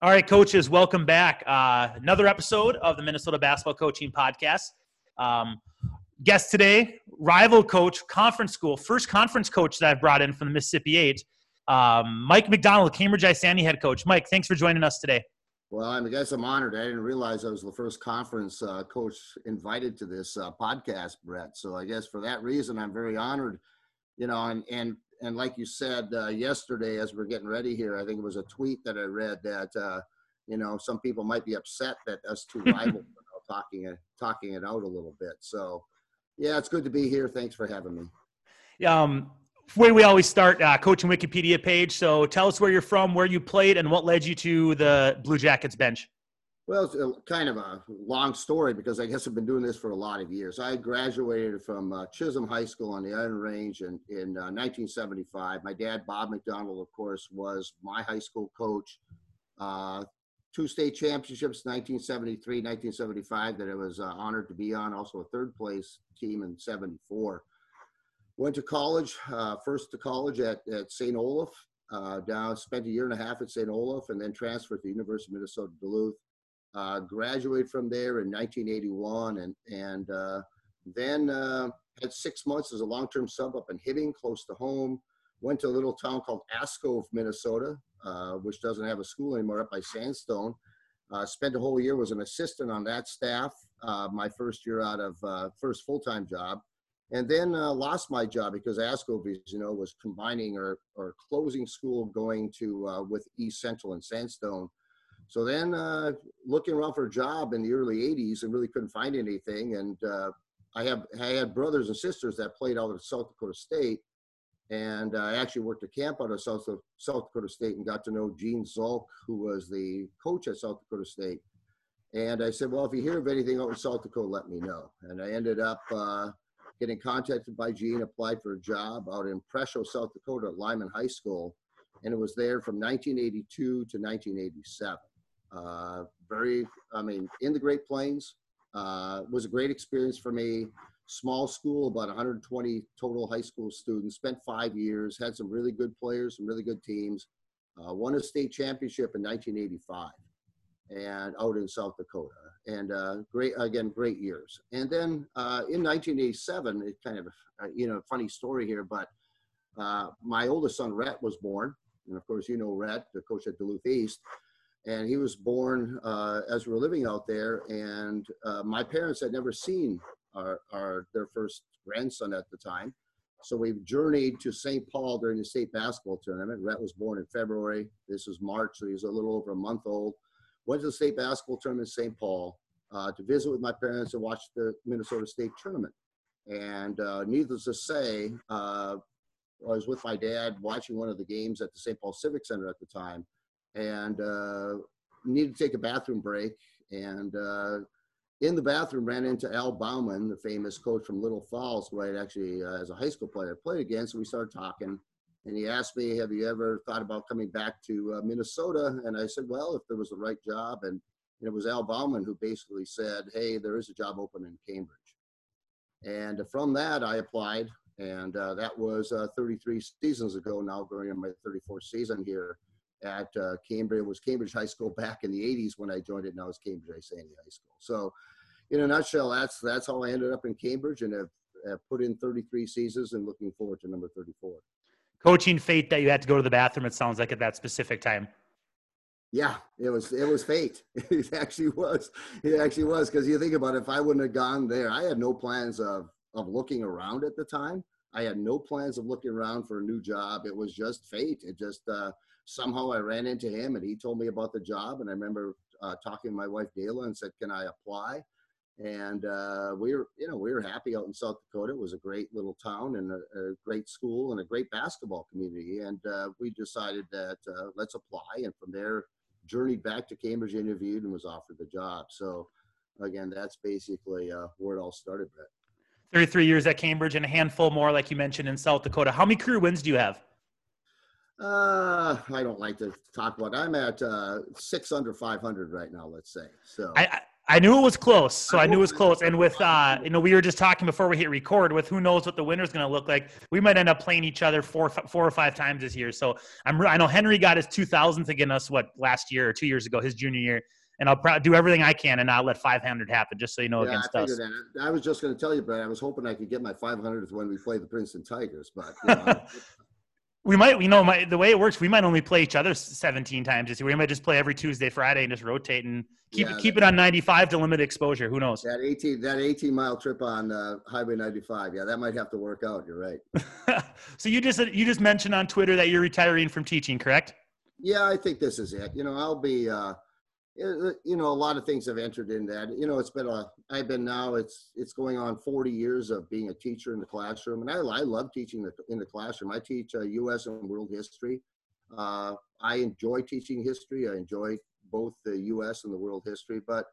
All right, coaches, welcome back. Uh, another episode of the Minnesota Basketball Coaching Podcast. Um, guest today, rival coach, conference school, first conference coach that I've brought in from the Mississippi Eight, um, Mike McDonald, Cambridge Isanti head coach. Mike, thanks for joining us today. Well, I guess I'm honored. I didn't realize I was the first conference uh, coach invited to this uh, podcast, Brett. So I guess for that reason, I'm very honored. You know, and and and like you said uh, yesterday, as we're getting ready here, I think it was a tweet that I read that uh, you know some people might be upset that us two rivals are talking it talking it out a little bit. So yeah, it's good to be here. Thanks for having me. Um, way we always start, uh, coaching Wikipedia page. So tell us where you're from, where you played, and what led you to the Blue Jackets bench. Well, it's a, kind of a long story because I guess I've been doing this for a lot of years. I graduated from uh, Chisholm High School on the Iron Range in, in uh, 1975. My dad, Bob McDonald, of course, was my high school coach. Uh, two state championships, 1973, 1975, that I was uh, honored to be on. Also a third place team in 74. Went to college, uh, first to college at, at St. Olaf. Uh, down, spent a year and a half at St. Olaf, and then transferred to the University of Minnesota Duluth uh, graduated from there in 1981 and, and uh, then uh, had six months as a long-term sub up in Hibbing, close to home. Went to a little town called Askov, Minnesota, uh, which doesn't have a school anymore up by Sandstone. Uh, spent a whole year, was an assistant on that staff, uh, my first year out of first full-time job. And then lost my job because Askov, as you know, was combining or, or closing school going to with East Central and Sandstone so then uh, looking around for a job in the early 80s and really couldn't find anything. And uh, I have I had brothers and sisters that played out of South Dakota State. And I actually worked a camp out of South, South Dakota State and got to know Gene Zulk, who was the coach at South Dakota State. And I said, well, if you hear of anything out in South Dakota, let me know. And I ended up uh, getting contacted by Gene, applied for a job out in Presho, South Dakota Lyman High School. And it was there from 1982 to 1987. Uh, very, I mean, in the Great Plains uh, was a great experience for me. Small school, about 120 total high school students. Spent five years, had some really good players, some really good teams. Uh, won a state championship in 1985, and out in South Dakota. And uh, great, again, great years. And then uh, in 1987, it kind of, uh, you know, funny story here, but my oldest son Rhett was born, and of course, you know Rhett, the coach at Duluth East and he was born uh, as we were living out there. And uh, my parents had never seen our, our their first grandson at the time, so we journeyed to St. Paul during the state basketball tournament. Rhett was born in February. This was March, so he was a little over a month old. Went to the state basketball tournament in St. Paul uh, to visit with my parents and watch the Minnesota State tournament. And uh, needless to say, uh, I was with my dad watching one of the games at the St. Paul Civic Center at the time and uh, needed to take a bathroom break. And uh, in the bathroom, ran into Al Bauman, the famous coach from Little Falls, who I had actually, uh, as a high school player, played against. So we started talking. And he asked me, Have you ever thought about coming back to uh, Minnesota? And I said, Well, if there was the right job. And, and it was Al Bauman who basically said, Hey, there is a job open in Cambridge. And from that, I applied. And uh, that was uh, 33 seasons ago now, going on my 34th season here at uh, Cambridge. It was Cambridge High School back in the 80s when I joined it. Now it's Cambridge Isanti High School. So, in a nutshell, that's that's how I ended up in Cambridge and have, have put in 33 seasons and looking forward to number 34. Coaching fate that you had to go to the bathroom. It sounds like at that specific time. Yeah, it was it was fate. It actually was. It actually was because you think about it, if I wouldn't have gone there, I had no plans of of looking around at the time. I had no plans of looking around for a new job. It was just fate. It just uh, somehow I ran into him and he told me about the job. And I remember uh, talking to my wife Dayla and said, "Can I apply?" And uh, we were, you know, we were happy out in South Dakota. It was a great little town and a, a great school and a great basketball community. And uh, we decided that uh, let's apply. And from there, journeyed back to Cambridge, interviewed, and was offered the job. So, again, that's basically uh, where it all started, Brett. 33 years at Cambridge and a handful more, like you mentioned, in South Dakota. How many career wins do you have? Uh, I don't like to talk about. It. I'm at uh, six under 500 right now. Let's say. So I I knew it was close, so I, I knew it was close. And with uh, you know, we were just talking before we hit record. With who knows what the winner's going to look like, we might end up playing each other four, four or five times this year. So I'm, I know Henry got his 2000th against us what last year or two years ago, his junior year, and I'll pro- do everything I can and not let 500 happen. Just so you know, yeah, against I us. That. I was just going to tell you, but I was hoping I could get my 500th when we play the Princeton Tigers, but. You know, we might, you know, my, the way it works, we might only play each other 17 times this year. We might just play every Tuesday, Friday, and just rotate and keep yeah, keep that, it on 95 to limit exposure. Who knows? That 18 that 18 mile trip on uh, Highway 95. Yeah, that might have to work out. You're right. so you just you just mentioned on Twitter that you're retiring from teaching, correct? Yeah, I think this is it. You know, I'll be. Uh, you know, a lot of things have entered in that. You know, it's been a, I've been now, it's, it's going on 40 years of being a teacher in the classroom. And I, I love teaching the, in the classroom. I teach uh, US and world history. Uh, I enjoy teaching history. I enjoy both the US and the world history, but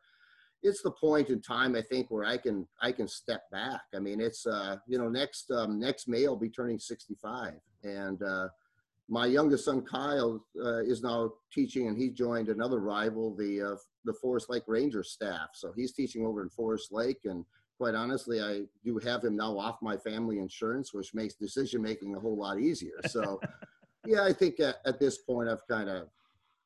it's the point in time, I think, where I can, I can step back. I mean, it's, uh, you know, next, um, next May I'll be turning 65 and, uh, my youngest son Kyle uh, is now teaching, and he joined another rival, the uh, the Forest Lake Ranger staff. So he's teaching over in Forest Lake, and quite honestly, I do have him now off my family insurance, which makes decision making a whole lot easier. So, yeah, I think at, at this point I've kind of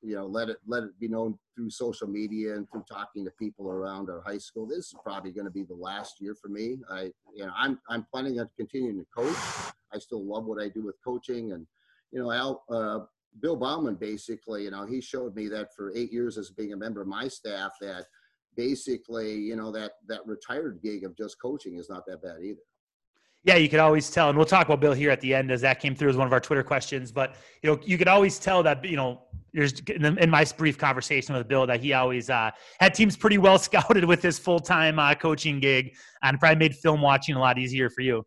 you know let it let it be known through social media and through talking to people around our high school this is probably going to be the last year for me i you know i'm i'm planning on continuing to coach i still love what i do with coaching and you know, Al, uh, Bill Bauman basically, you know, he showed me that for eight years as being a member of my staff that basically, you know, that that retired gig of just coaching is not that bad either. Yeah, you could always tell, and we'll talk about Bill here at the end as that came through as one of our Twitter questions. But you know, you could always tell that you know, there's in my brief conversation with Bill that he always uh, had teams pretty well scouted with his full time uh, coaching gig, and probably made film watching a lot easier for you.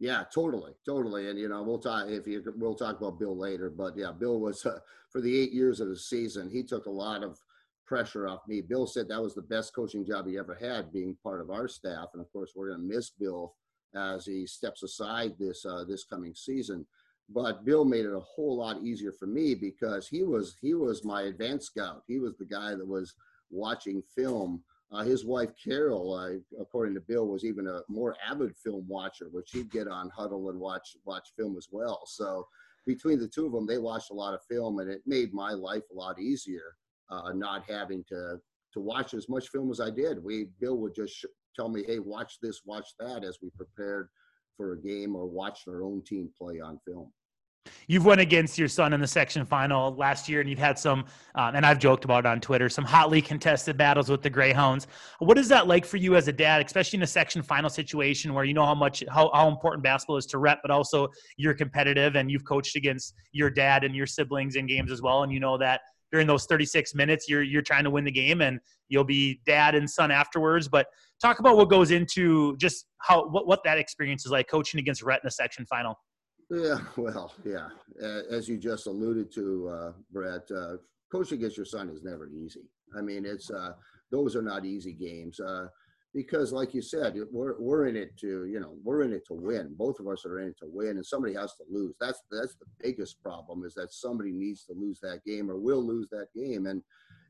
Yeah, totally, totally. And you know, we'll talk if you we'll talk about Bill later. But yeah, Bill was uh, for the eight years of the season, he took a lot of pressure off me. Bill said that was the best coaching job he ever had, being part of our staff. And of course, we're going to miss Bill as he steps aside this uh, this coming season. But Bill made it a whole lot easier for me because he was he was my advanced scout. He was the guy that was watching film uh, his wife Carol, uh, according to Bill, was even a more avid film watcher, which he'd get on Hudl and watch watch film as well. So between the two of them, they watched a lot of film, and it made my life a lot easier, uh, not having to to watch as much film as I did. We Bill would just sh- tell me, "Hey, watch this, watch that," as we prepared for a game or watched our own team play on film. You've went against your son in the section final last year, and you've had some, um, and I've joked about it on Twitter, some hotly contested battles with the Greyhounds. What is that like for you as a dad, especially in a section final situation where you know how much how, how important basketball is to Rhett, but also you're competitive and you've coached against your dad and your siblings in games as well, and you know that during those 36 minutes you're you're trying to win the game, and you'll be dad and son afterwards. But talk about what goes into just how what what that experience is like coaching against Rhett in a section final. Yeah, well, yeah. As you just alluded to, uh, Brett, uh, coaching against your son is never easy. I mean, it's uh, those are not easy games uh, because, like you said, we're we're in it to you know we're in it to win. Both of us are in it to win, and somebody has to lose. That's that's the biggest problem is that somebody needs to lose that game or will lose that game. And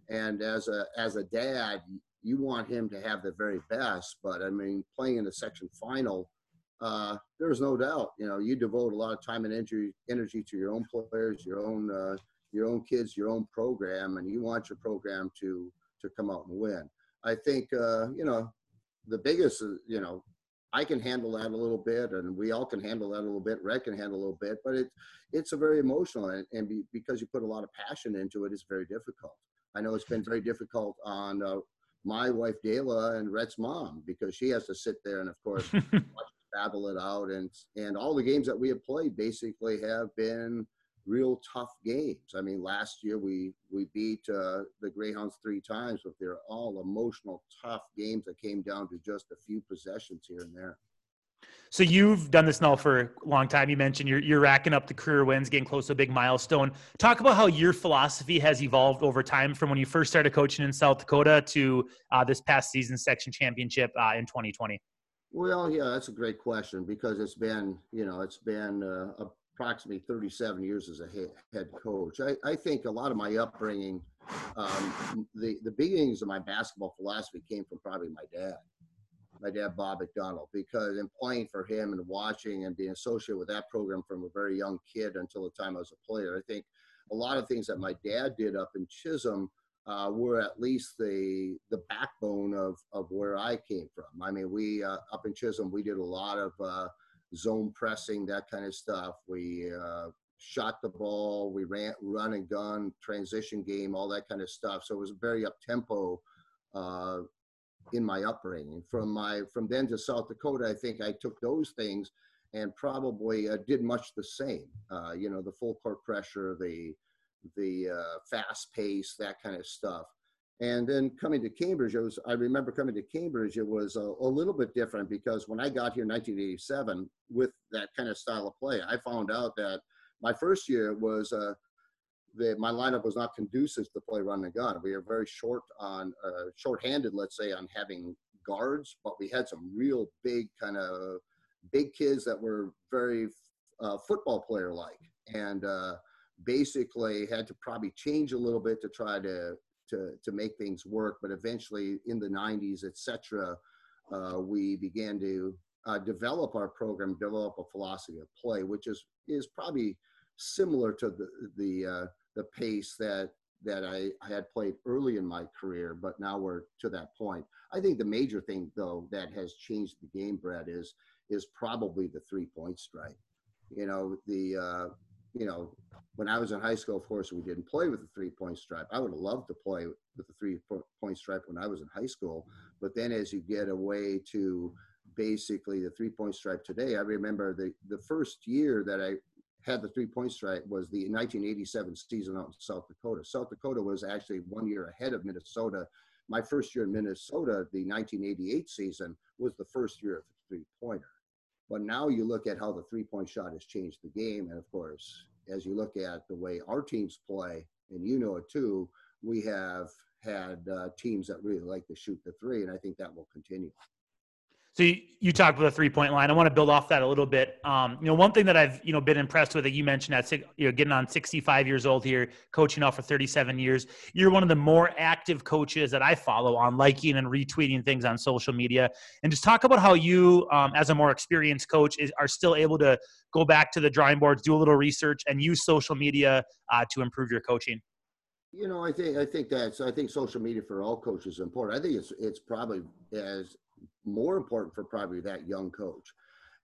and as a as a dad, you want him to have the very best. But I mean, playing in the section final uh, there's no doubt, you know, you devote a lot of time and energy, energy to your own players, your own, uh, your own kids, your own program, and you want your program to to come out and win. I think, uh, you know, the biggest, uh, you know, I can handle that a little bit, and we all can handle that a little bit. Rhett can handle a little bit, but it it's a very emotional, and, and be, because you put a lot of passion into it, it's very difficult. I know it's been very difficult on uh, my wife Dayla and Rhett's mom because she has to sit there and, of course, watch battle it out. And and all the games that we have played basically have been real tough games. I mean, last year we we beat uh, the Greyhounds three times, but they're all emotional, tough games that came down to just a few possessions here and there. So you've done this now for a long time. You mentioned you're you're racking up the career wins, getting close to a big milestone. Talk about how your philosophy has evolved over time from when you first started coaching in South Dakota to uh, this past season section championship uh, in 2020. Well, yeah, that's a great question because it's been, you know, it's been uh, approximately 37 years as a head coach. I, I think a lot of my upbringing um, the the beginnings of my basketball philosophy came from probably my dad, my dad Bob McDonald, because in playing for him and watching and being associated with that program from a very young kid until the time I was a player, I think a lot of things that my dad did up in Chisholm uh, were at least the the backbone of of where I came from. I mean, we uh, up in Chisholm we did a lot of uh, zone pressing, that kind of stuff. We uh, shot the ball, we ran, run and gun, transition game, all that kind of stuff. So it was very up tempo uh, in my upbringing. From my from then to South Dakota, I think I took those things and probably uh, did much the same. You know, the full court pressure, the the uh, fast pace, that kind of stuff. And then coming to Cambridge, it was, I remember coming to Cambridge, it was a, a, little bit different because when I got here in 1987 with that kind of style of play, I found out that my first year was uh, that my lineup was not conducive to play run and gun. We were very short on, uh, short-handed, let's say, on having guards, but we had some real big kind of big kids that were very uh, football player like, and uh, basically had to probably change a little bit to try to to to make things work. But eventually, in the 90s, etc., uh, we began to uh, develop our program, develop a philosophy of play, which is is probably similar to the the uh, the pace that that I, I had played early in my career, but now we're to that point. I think the major thing though that has changed the game, Brett, is is probably the three point strike. You know, the uh, you know, when I was in high school, of course, we didn't play with the three point stripe. I would have loved to play with the three point stripe when I was in high school. But then as you get away to basically the three point stripe today, I remember the, the first year that I had the three point stripe was the 1987 season out in South Dakota. South Dakota was actually one year ahead of Minnesota. My first year in Minnesota, the 1988 season, was the first year of the three pointer. But now you look at how the three point shot has changed the game. And of course, as you look at the way our teams play, and you know it too, we have had uh, teams that really like to shoot the three. And I think that will continue. So you, you talked about the three point line. I want to build off that a little bit. Um, you know, one thing that I've you know been impressed with that you mentioned at you know getting on 65 years old here, coaching now for 37 years. You're one of the more active coaches that I follow on liking and retweeting things on social media. And just talk about how you, um, as a more experienced coach, is, are still able to go back to the drawing boards, do a little research, and use social media uh, to improve your coaching. You know, I think I think that's I think social media for all coaches is important. I think it's it's probably as more important for probably that young coach.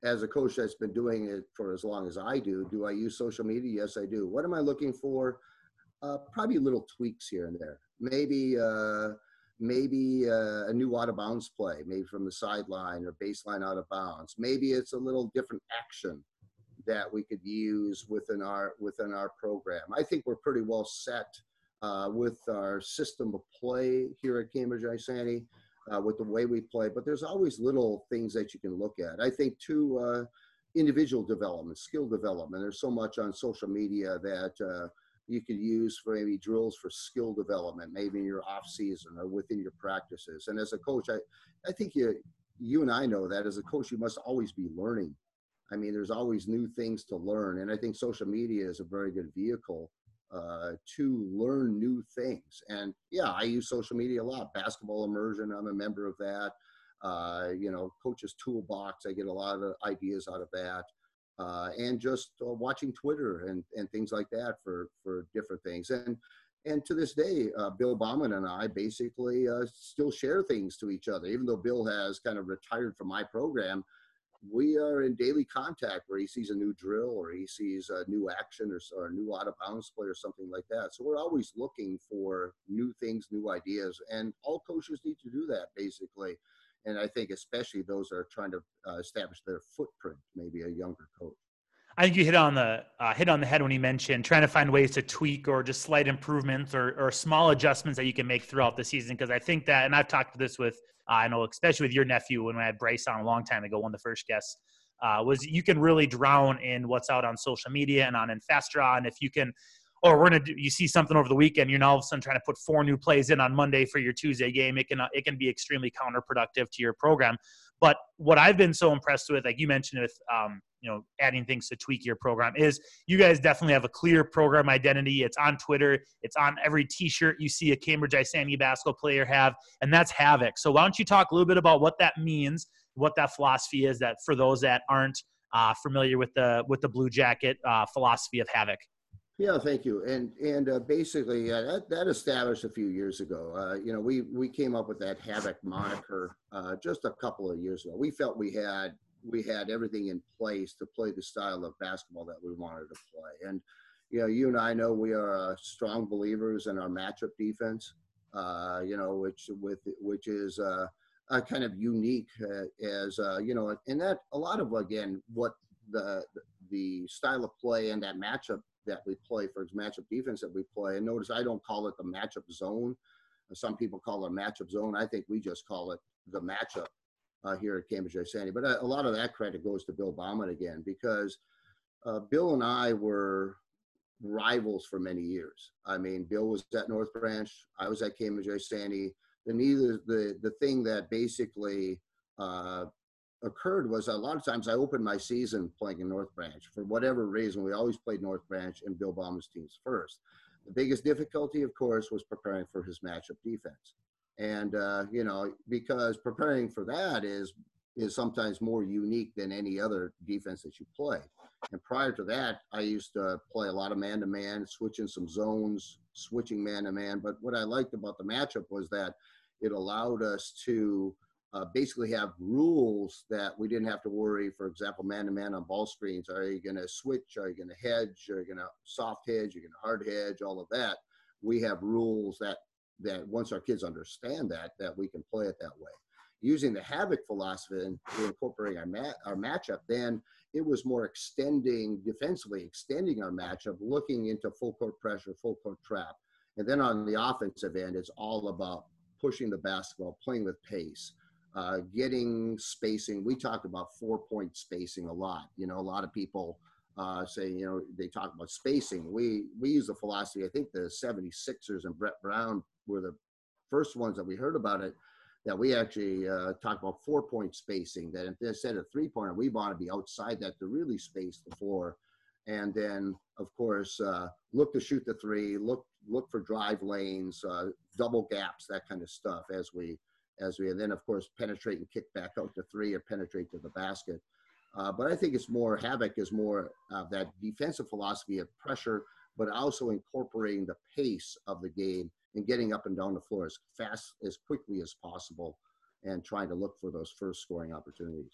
As a coach that's been doing it for as long as I do, do I use social media? Yes, I do. What am I looking for? Uh, probably little tweaks here and there. Maybe uh, maybe uh, a new out of bounds play, maybe from the sideline or baseline out of bounds. Maybe it's a little different action that we could use within our within our program. I think we're pretty well set uh, with our system of play here at Cambridge Isanti uh, with the way we play. But there's always little things that you can look at. I think too, uh, individual development, skill development. There's so much on social media that uh, you could use for maybe drills for skill development, maybe in your off season or within your practices. And as a coach, I, I think you, you and I know that as a coach, you must always be learning. I mean, there's always new things to learn. And I think social media is a very good vehicle uh, to learn new things. And yeah, I use social media a lot. Basketball immersion, I'm a member of that. Uh, you know, coach's toolbox, I get a lot of ideas out of that. Uh, and just uh, watching Twitter and, and things like that for, for different things. And, and to this day, uh, Bill Bauman and I basically uh, still share things to each other, even though Bill has kind of retired from my program we are in daily contact where he sees a new drill or he sees a new action or, or a new out of bounds play or something like that. So we're always looking for new things, new ideas, and all coaches need to do that basically. And I think especially those that are trying to uh, establish their footprint, maybe a younger coach. I think you hit on the uh, hit on the head when you mentioned trying to find ways to tweak or just slight improvements or, or small adjustments that you can make throughout the season. Because I think that, and I've talked to this with uh, I know, especially with your nephew, when we had Bryce on a long time ago, one of the first guests, uh, was you can really drown in what's out on social media and on Infestra. And if you can, or we're gonna do, you see something over the weekend, you're now all of a sudden trying to put four new plays in on Monday for your Tuesday game. It can it can be extremely counterproductive to your program. But what I've been so impressed with, like you mentioned, with um, you know adding things to tweak your program is you guys definitely have a clear program identity. It's on twitter. It's on every t-shirt you see a cambridge isanti basketball player have and that's havoc. So why don't you talk a little bit about what that means what that philosophy is that for those that aren't uh, familiar with the with the blue jacket uh, philosophy of havoc yeah, thank you. And and uh, basically, uh, that that established a few years ago. Uh, you know, we we came up with that Havoc moniker uh, just a couple of years ago. We felt we had we had everything in place to play the style of basketball that we wanted to play. And you know, you and I know we are uh, strong believers in our matchup defense. Uh, you know, which with which is uh, kind of unique uh, as uh, you know, and that a lot of again what the the style of play and that matchup that we play for matchup defense that we play. And notice I don't call it the matchup zone. Some people call it a matchup zone. I think we just call it the matchup uh, here at Cambridge Isanti. But a, a, lot of that credit goes to Bill Bauman again because uh, Bill and I were rivals for many years. I mean, Bill was at North Branch, I was at Cambridge Isanti. The neither the the thing that basically uh, occurred was a lot of times I opened my season playing in North Branch for whatever reason. We always played North Branch and Bill Bauman's teams first. The biggest difficulty, of course, was preparing for his matchup defense and uh, you know because preparing for that is is sometimes more unique than any other defense that you play. And prior to that, I used to play a lot of man to man, switching some zones, switching man to man. But what I liked about the matchup was that it allowed us to uh, basically have rules that we didn't have to worry. For example, man to man on ball screens. Are you going to switch? Are you going to hedge? Are you going to soft hedge? Are you going to hard hedge? All of that. We have rules that that once our kids understand that, that we can play it that way. Using the havoc philosophy and incorporating our mat, our matchup, then it was more extending defensively, extending our matchup, looking into full court pressure, full court trap. And then on the offensive end, it's all about pushing the basketball, playing with pace, uh, getting spacing. We talk about four point spacing a lot. You know, a lot of people uh, say, you know, they talk about spacing. We we use the philosophy. I think the 76ers and Brett Brown were the first ones that we heard about it. That we actually uh, talk about four point spacing. That if they instead of three pointer, we want to be outside that to really space the floor. And then, of course, uh, look to shoot the three. Look look for drive lanes, uh, double gaps, that kind of stuff. As we as we and then of course penetrate and kick back out to three or penetrate to the basket. Uh, but I think it's more havoc is more uh, that defensive philosophy of pressure, but also incorporating the pace of the game and getting up and down the floor as fast as quickly as possible, and trying to look for those first scoring opportunities.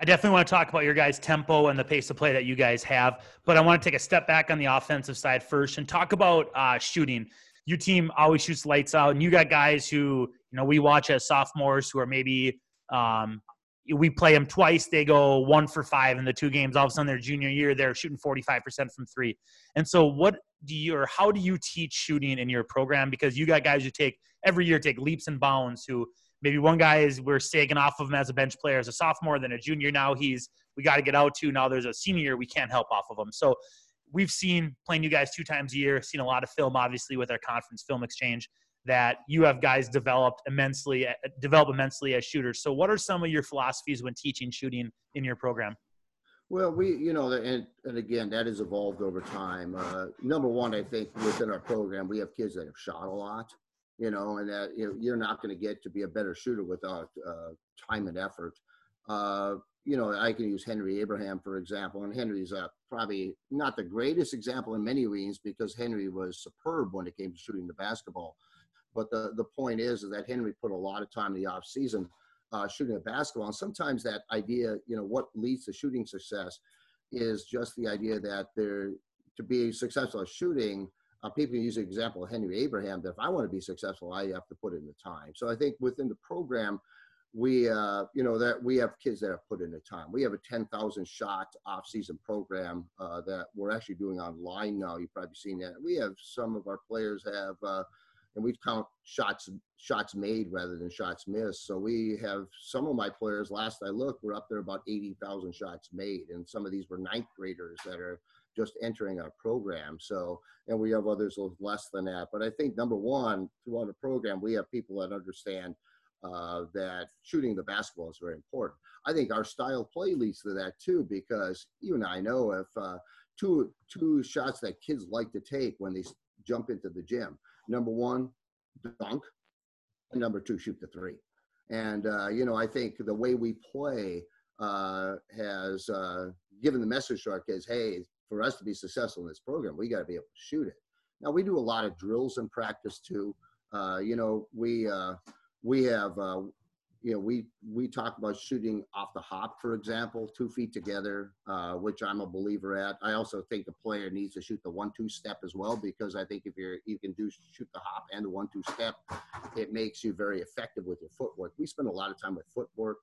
I definitely want to talk about your guys' tempo and the pace of play that you guys have, but I want to take a step back on the offensive side first and talk about uh, shooting. Your team always shoots lights out, and you got guys who you know we watch as sophomores who are maybe um, we play them twice. They go one for five in the two games. All of a sudden, their junior year, they're shooting 45% from three. And so, what do you, or how do you teach shooting in your program? Because you got guys who take every year take leaps and bounds. Who maybe one guy is we're sagging off of him as a bench player as a sophomore, then a junior. Now he's we got to get out to. Now there's a senior, we can't help off of him. So we've seen playing you guys two times a year. Seen a lot of film, obviously, with our conference film exchange that you have guys developed immensely develop immensely as shooters. So what are some of your philosophies when teaching shooting in your program? Well, we, you know, and, and again, that has evolved over time. Uh, number one, I think within our program, we have kids that have shot a lot, you know, and that you you're not going to get to be a better shooter without uh, time and effort. Uh, you know, I can use Henry Abraham, for example, and Henry's uh, probably not the greatest example in many ways because Henry was superb when it came to shooting the basketball. But the, the point is, is that Henry put a lot of time in the off season uh, shooting a basketball. And sometimes that idea, you know, what leads to shooting success is just the idea that there to be successful at shooting, uh, people use the example of Henry Abraham that if I want to be successful, I have to put in the time. So I think within the program, we, uh, you know, that we have kids that have put in the time. We have a 10,000 shot off-season program uh, that we're actually doing online now. You've probably seen that. We have some of our players have uh, and we count shots shots made rather than shots missed. So we have some of my players. Last I looked, we're up there about eighty thousand shots made, and some of these were ninth graders that are just entering our program. So, and we have others with less than that. But I think number one, throughout the program, we have people that understand uh, that shooting the basketball is very important. I think our style play leads to that too, because you and I know if uh, two two shots that kids like to take when they jump into the gym. Number one, dunk, and number two, shoot the three. And uh, you know, I think the way we play uh, has uh, given the message to our kids: Hey, for us to be successful in this program, we got to be able to shoot it. Now we do a lot of drills in practice too. Uh, you know, we uh, we have uh, you know we we talk about shooting off the hop, for example, two feet together, uh, which I'm a believer at. I also think the player needs to shoot the one-two step as well because I think if you're you can do shoot the hop and the one-two step, it makes you very effective with your footwork. We spend a lot of time with footwork.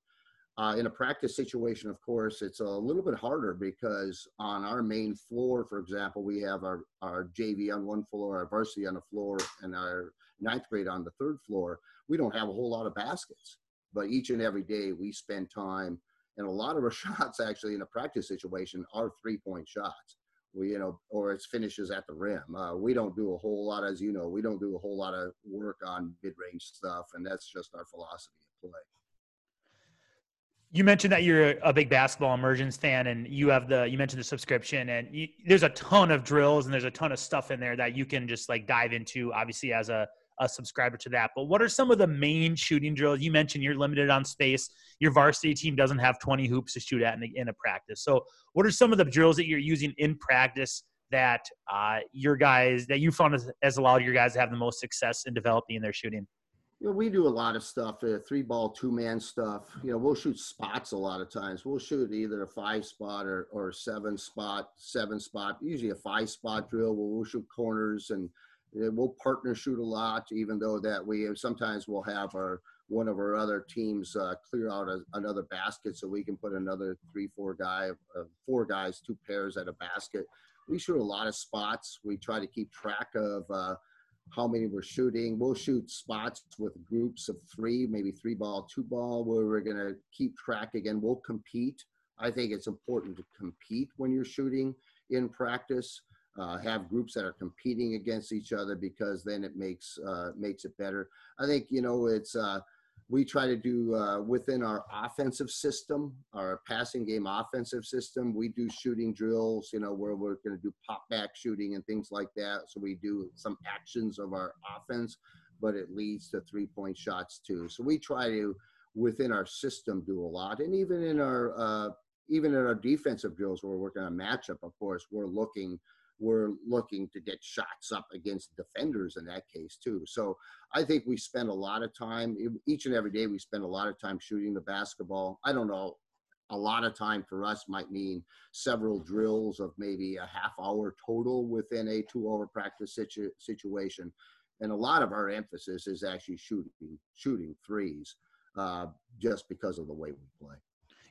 Uh, in a practice situation, of course, it's a little bit harder because on our main floor, for example, we have our, our JV on one floor, our varsity on the floor, and our ninth grade on the third floor. We don't have a whole lot of baskets, but each and every day we spend time, and a lot of our shots actually in a practice situation are three point shots. We, you know, or it's finishes at the rim. Uh, we don't do a whole lot, as you know, we don't do a whole lot of work on mid range stuff, and that's just our philosophy of play you mentioned that you're a big basketball immersions fan and you have the you mentioned the subscription and you, there's a ton of drills and there's a ton of stuff in there that you can just like dive into obviously as a, a subscriber to that but what are some of the main shooting drills you mentioned you're limited on space your varsity team doesn't have 20 hoops to shoot at in a, in a practice so what are some of the drills that you're using in practice that uh, your guys that you found has, has allowed your guys to have the most success in developing their shooting you know, we do a lot of stuff, uh, three ball, two man stuff. You know, we'll shoot spots a lot of times. We'll shoot either a five spot or, or seven spot, seven spot, usually a five spot drill where we'll shoot corners and we'll partner shoot a lot, even though that we sometimes we'll have our one of our other teams uh, clear out a, another basket so we can put another three, four guy, uh, four guys, two pairs at a basket. We shoot a lot of spots. We try to keep track of uh, how many we're shooting. We'll shoot spots with groups of three, maybe three ball, two ball, where we're going to keep track again. We'll compete. I think it's important to compete when you're shooting in practice. Uh, have groups that are competing against each other because then it makes uh, makes it better. I think you know it's uh, we try to do uh, within our offensive system, our passing game offensive system. We do shooting drills, you know, where we're going to do pop back shooting and things like that. So we do some actions of our offense, but it leads to three point shots too. So we try to within our system do a lot, and even in our uh, even in our defensive drills, we're working on matchup. Of course, we're looking we're looking to get shots up against defenders in that case too. So I think we spend a lot of time each and every day. We spend a lot of time shooting the basketball. I don't know. A lot of time for us might mean several drills of maybe a half hour total within a two hour practice situ- situation. And a lot of our emphasis is actually shooting, shooting threes, uh, just because of the way we play.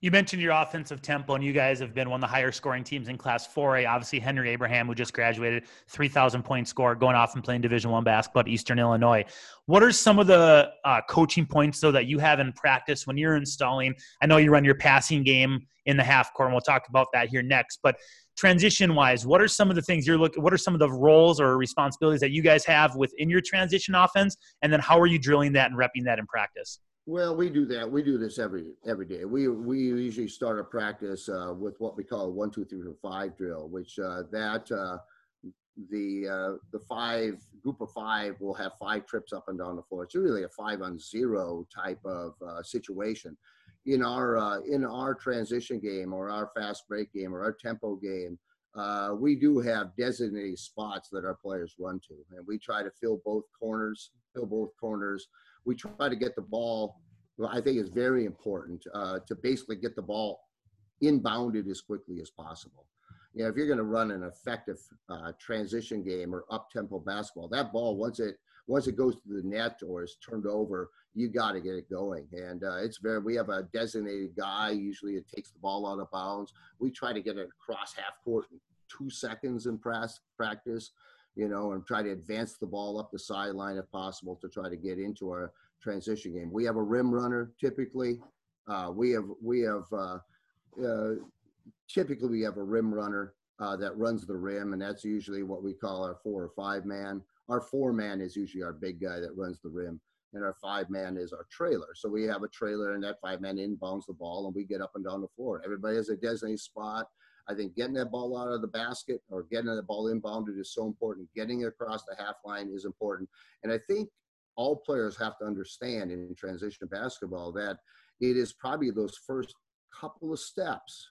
You mentioned your offensive tempo, and you guys have been one of the higher scoring teams in Class 4A. Obviously, Henry Abraham, who just graduated, 3,000 point score, going off and playing Division One basketball at Eastern Illinois. What are some of the uh, coaching points, though, that you have in practice when you're installing? I know you run your passing game in the half court, and we'll talk about that here next. But transition wise, what are some of the things you're looking? What are some of the roles or responsibilities that you guys have within your transition offense? And then how are you drilling that and repping that in practice? Well, we do that. We do this every every day. We we usually start a practice uh, with what we call a one, two, three, four, five drill, which uh, that uh, the uh, the five group of five will have five trips up and down the floor. It's really a five on zero type of uh, situation. In our uh, in our transition game or our fast break game or our tempo game, we do have designated spots that our players run to, and we try to fill both corners, fill both corners we try to get the ball. I think is very important uh, to basically get the ball inbounded as quickly as possible. You know, if you're going to run an effective uh, transition game or up tempo basketball, that ball once it once it goes to the net or is turned over, you got to get it going. And uh, it's very. We have a designated guy. Usually, it takes the ball out of bounds. We try to get it across half court in two seconds in practice you know, and try to advance the ball up the sideline if possible to try to get into our transition game. We have a rim runner typically. Uh, we have we have uh, uh, typically we have a rim runner uh, that runs the rim, and that's usually what we call our four or five man. Our four man is usually our big guy that runs the rim. and our five man is our trailer. So we have a trailer, and that five man inbounds the ball, and we get up and down the floor. Everybody has a designated spot. I think getting that ball out of the basket or getting the ball inbounded is so important. Getting it across the half line is important. And I think all players have to understand in transition basketball that it is probably those first couple of steps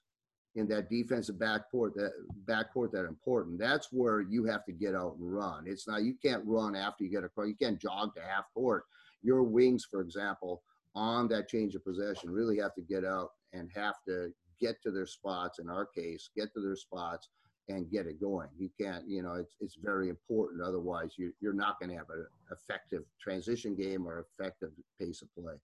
in that defensive backcourt that backcourt that important. That's where you have to get out and run. It's not you can't run after you get across. You can't jog to half court. Your wings, for example, on that change of possession, really have to get out and have to get to their spots. In our case, get to their spots and get it going. You can't, you know, it's it's very important. Otherwise, you you're not going to have an effective transition game or effective pace of play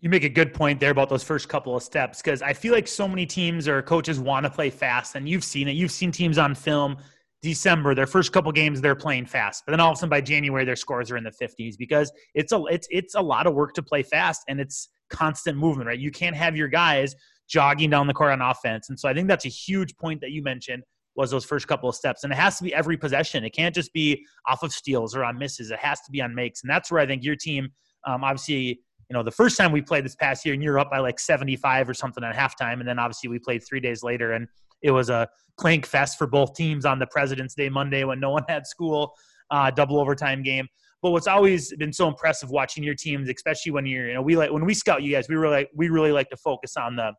you make a good point there about those first couple of steps because I feel like so many teams or coaches want to play fast, and you've seen it. You've seen teams on film. December, their first couple games, they're playing fast, but then all of a sudden by January, their scores are in the 50s because it's a it's it's a lot of work to play fast, and it's constant movement, right? You can't have your guys jogging down the court on offense, and so I think that's a huge point that you mentioned was those first couple of steps, and it has to be every possession. It can't just be off of steals or on misses. It has to be on makes, and that's where I think your team, um, obviously you know, the first time we played this past year and you're up by like 75 or something at halftime. And then obviously we played three days later and it was a clank fest for both teams on the President's Day Monday when no one had school, uh, double overtime game. But what's always been so impressive watching your teams, especially when you're, you know, we like when we scout you guys, we really we really like to focus on the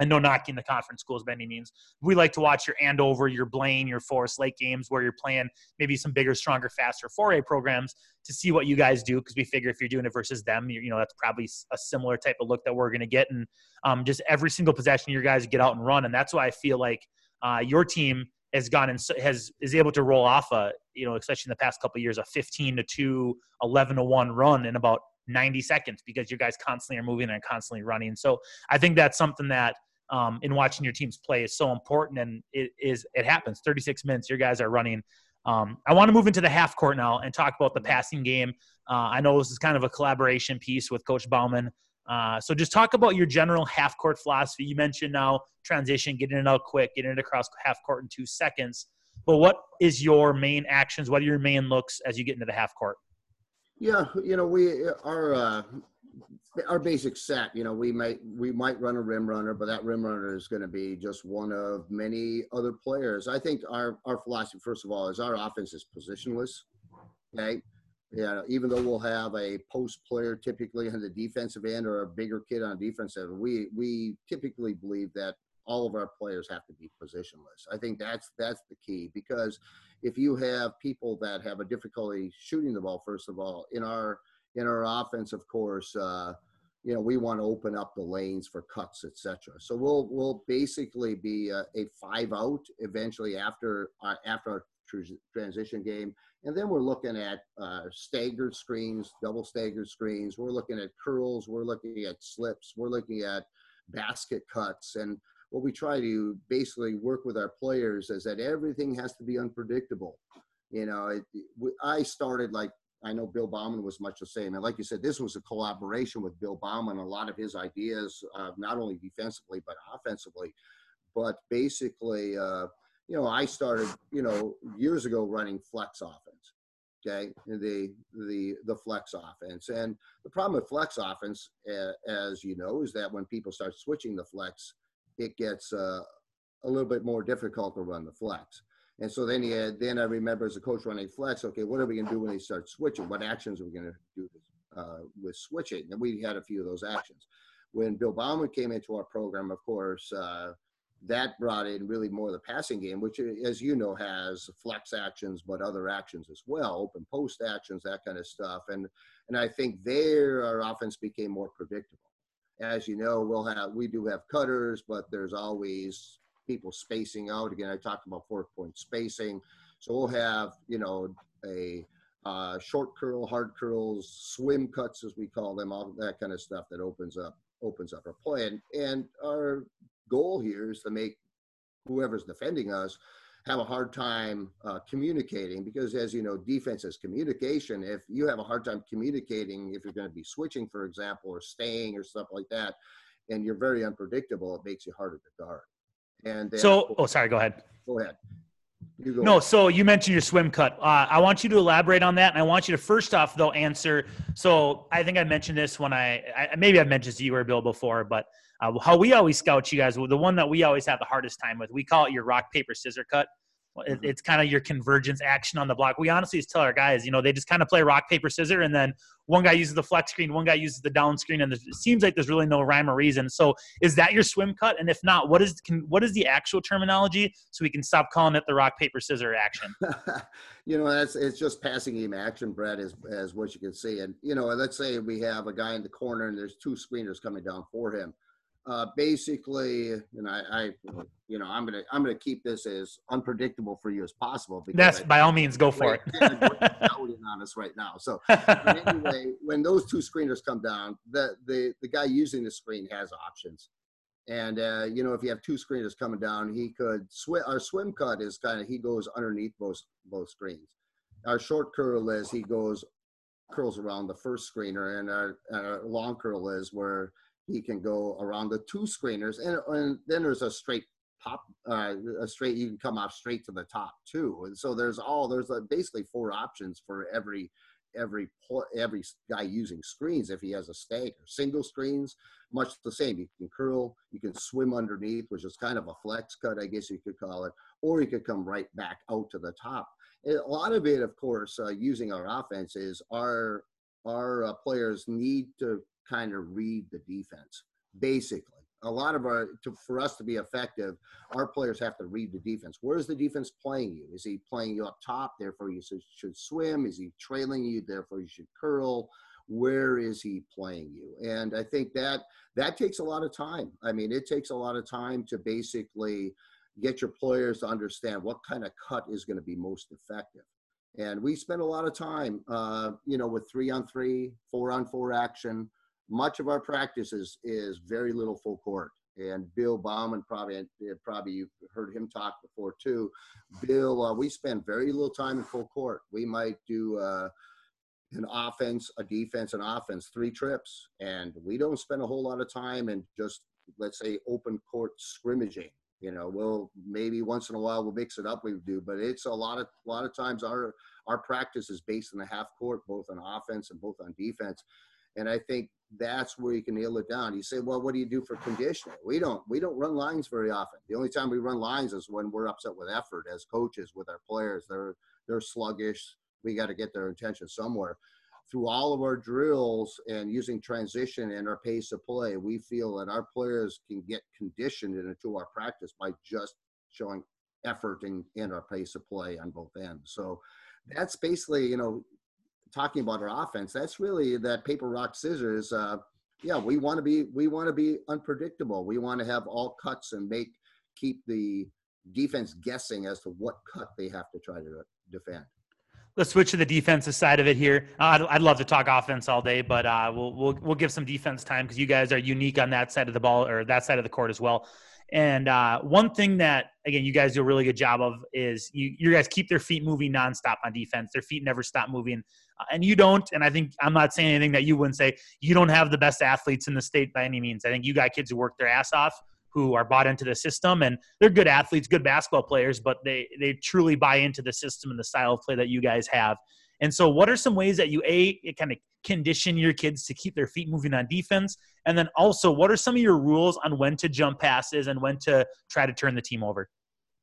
and no knocking the conference schools by any means. We like to watch your Andover, your Blaine, your Forest Lake games where you're playing maybe some bigger, stronger, faster 4A programs to see what you guys do because we figure if you're doing it versus them, you know, that's probably a similar type of look that we're going to get. And um, just every single possession, your guys get out and run. And that's why I feel like uh, your team has gone and has is able to roll off a, you know, especially in the past couple years, a 15 to 2, 11 to 1 run in about 90 seconds because your guys constantly are moving and constantly running. So I think that's something that um, in watching your teams play is so important, and it is it happens. 36 minutes, your guys are running. Um, I want to move into the half court now and talk about the passing game. Uh, I know this is kind of a collaboration piece with Coach Bauman. Uh, so just talk about your general half court philosophy. You mentioned now transition, getting it out quick, getting it across half court in two seconds. But what is your main actions? What are your main looks as you get into the half court? Yeah, you know, we our uh, our basic set, you know, we might we might run a rim runner, but that rim runner is going to be just one of many other players. I think our our philosophy, first of all, is our offense is positionless. Okay, yeah, even though we'll have a post player typically on the defensive end or a bigger kid on defensive, we we typically believe that all of our players have to be positionless. I think that's that's the key because if you have people that have a difficulty shooting the ball, first of all, in our in our offense, of course, uh, you know, we want to open up the lanes for cuts, etc. So we'll we'll basically be a, a five out eventually after uh, after our tr- transition game, and then we're looking at uh, staggered screens, double staggered screens. We're looking at curls. We're looking at slips. We're looking at basket cuts, and what we try to basically work with our players is that everything has to be unpredictable. You know, it, I started like I know Bill Bauman was much the same. And like you said, this was a collaboration with Bill Bauman. A lot of his ideas, uh, not only defensively but offensively. But basically, uh, you know, I started, you know, years ago running flex offense. Okay, the the the flex offense, and the problem with flex offense, as you know, is that when people start switching the flex, it gets uh, a little bit more difficult to run the flex. And so then he had, then I remember as a coach running flex, okay, what are we going to do when they start switching? What actions are we going to do uh, with switching? And we had a few of those actions. When Bill Bauman came into our program, of course, uh, that brought in really more the passing game, which, as you know, has flex actions, but other actions as well, open post actions, that kind of stuff. And and I think there our offense became more predictable. As you know, we'll have we do have cutters, but there's always people spacing out. Again, I talked about four point spacing. So we'll have, you know, a uh, short curl, hard curls, swim cuts, as we call them, all that kind of stuff that opens up opens up our play. And, and our goal here is to make whoever's defending us have a hard time uh, communicating because as you know defense is communication if you have a hard time communicating if you're going to be switching for example or staying or stuff like that and you're very unpredictable it makes you harder to guard and so, oh, sorry, go ahead. Go ahead. no, so you mentioned your swim cut. Uh, I want you to elaborate on that, and I want you to first off, though, answer. So I think I mentioned this when I, I maybe I've mentioned to you or Bill before, but uh, how we always scout you guys, the one that we always have the hardest time with, we call it your rock paper scissor cut. Mm-hmm. It's kind of your convergence action on the block. We honestly just tell our guys, you know, they just kind of play rock paper scissor, and then one guy uses the flex screen, one guy uses the down screen, and it seems like there's really no rhyme or reason. So, is that your swim cut? And if not, what is can, what is the actual terminology so we can stop calling it the rock paper scissor action? you know, that's it's just passing game action, Brett, as as what you can see. And you know, let's say we have a guy in the corner and there's two screeners coming down for him uh, basically, and I, I, you know, I'm gonna I'm gonna keep this as unpredictable for you as possible. Because by all means, go for it. on us right now. So anyway, when those two screeners come down, the the the guy using the screen has options. And uh, you know, if you have two screeners coming down, he could swim. Our swim cut is kind of he goes underneath both both screens. Our short curl is he goes curls around the first screener, and our, our long curl is where he can go around the two screeners, and, and then there's a straight pop, uh, a straight. You can come off straight to the top too. And so there's all there's basically four options for every every every guy using screens if he has a stake or single screens much the same you can curl you can swim underneath which is kind of a flex cut i guess you could call it or you could come right back out to the top and a lot of it of course uh, using our offense is our our uh, players need to kind of read the defense. Basically, a lot of our to, for us to be effective, our players have to read the defense. Where is the defense playing you? Is he playing you up top? Therefore, you should swim. Is he trailing you? Therefore, you should curl. Where is he playing you? And I think that that takes a lot of time. I mean, it takes a lot of time to basically get your players to understand what kind of cut is going to be most effective. And we spend a lot of time, uh, you know, with three on three, four on four action, much of our practice is, is very little full court. And Bill Bauman, probably, probably you've heard him talk before too. Bill, uh, we spend very little time in full court. We might do uh, an offense, a defense, an offense, three trips, and we don't spend a whole lot of time in just let's say open court scrimmaging. You know, we'll maybe once in a while we'll mix it up. We do, but it's a lot of a lot of times our our practice is based in the half court, both on offense and both on defense. And I think that's where you can nail it down. You say, well, what do you do for conditioning? We don't we don't run lines very often. The only time we run lines is when we're upset with effort as coaches with our players. They're they're sluggish. We got to get their attention somewhere. Through all of our drills and using transition and our pace of play, we feel that our players can get conditioned into our practice by just showing effort and, in our pace of play on both ends. So that's basically, you know, talking about our offense, that's really that paper rock scissors. Uh, yeah, we want to be we want to be unpredictable. We want to have all cuts and make keep the defense guessing as to what cut they have to try to defend. Let's switch to the defensive side of it here. Uh, I'd, I'd, love to talk offense all day, but uh, we'll, we'll we'll give some defense time because you guys are unique on that side of the ball or that side of the court as well. And uh, one thing that again you guys do a really good job of is you you guys keep their feet moving nonstop on defense. Their feet never stop moving, and you don't. And I think I'm not saying anything that you wouldn't say. You don't have the best athletes in the state by any means. I think you got kids who work their ass off, who are bought into the system, and they're good athletes, good basketball players, but they they truly buy into the system and the style of play that you guys have. And so, what are some ways that you a kind of condition your kids to keep their feet moving on defense, and then also, what are some of your rules on when to jump passes and when to try to turn the team over?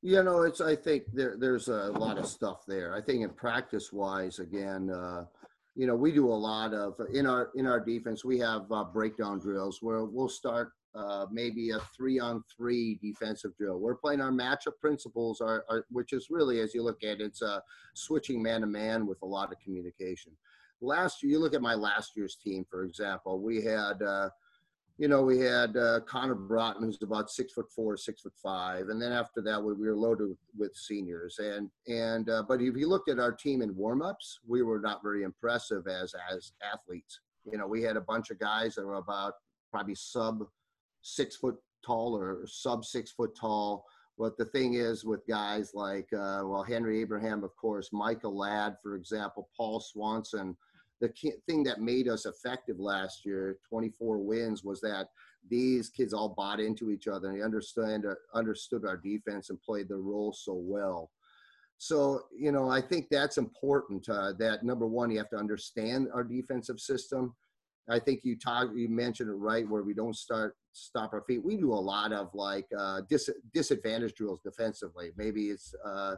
You know, it's. I think there, there's a lot of stuff there. I think in practice wise, again, uh, you know, we do a lot of in our in our defense. We have uh, breakdown drills where we'll start uh, maybe a three on three defensive drill. We're playing our matchup principles, are, which is really, as you look at it, it's uh, switching man to man with a lot of communication. Last year, you look at my last year's team, for example, we had, uh, you know, we had uh, Connor Broughton, who's about six foot four, six foot five, and then after that, we, we were loaded with, with seniors. And and uh, but if you looked at our team in warmups, we were not very impressive as as athletes. You know, we had a bunch of guys that were about probably sub six foot tall or sub six foot tall. But the thing is, with guys like, uh, well, Henry Abraham, of course, Michael Ladd, for example, Paul Swanson, the thing that made us effective last year, 24 wins, was that these kids all bought into each other and they understand, understood our defense and played their role so well. So, you know, I think that's important. Uh, that number one, you have to understand our defensive system. I think you talk, you mentioned it right where we don't start stop our feet. We do a lot of like uh, dis- disadvantage drills defensively. Maybe it's uh,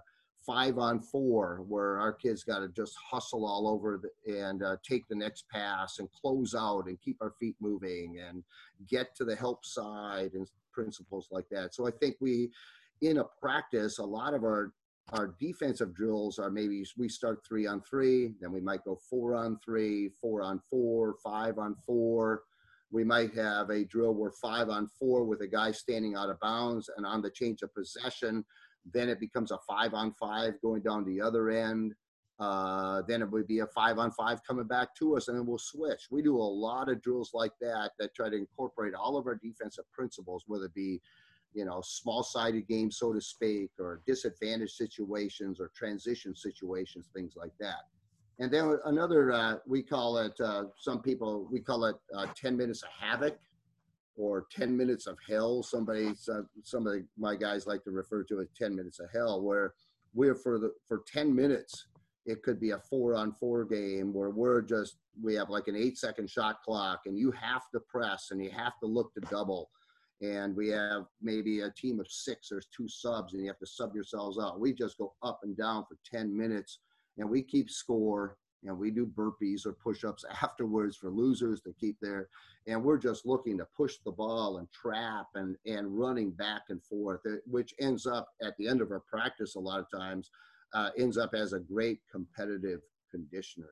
five on four where our kids got to just hustle all over the, and uh, take the next pass and close out and keep our feet moving and get to the help side and principles like that. So I think we, in a practice, a lot of our our defensive drills are maybe we start three on three, then we might go four on three, four on four, five on four. We might have a drill where five on four with a guy standing out of bounds, and on the change of possession, then it becomes a five on five going down the other end. Uh, then it would be a five on five coming back to us, and then we'll switch. We do a lot of drills like that that try to incorporate all of our defensive principles, whether it be you know, small sided games, so to speak, or disadvantage situations or transition situations, things like that. And then another, uh, we call it, uh, some people, we call it uh, 10 minutes of havoc or 10 minutes of hell. Somebody, some of my guys like to refer to it 10 minutes of hell, where we're for the, for 10 minutes, it could be a four on four game where we're just, we have like an eight second shot clock and you have to press and you have to look to double and we have maybe a team of six, there's two subs, and you have to sub yourselves out. We just go up and down for 10 minutes, and we keep score, and we do burpees or push ups afterwards for losers to keep there. And we're just looking to push the ball and trap and, and running back and forth, uh, which ends up at the end of our practice a lot of times, uh, ends up as a great competitive conditioner.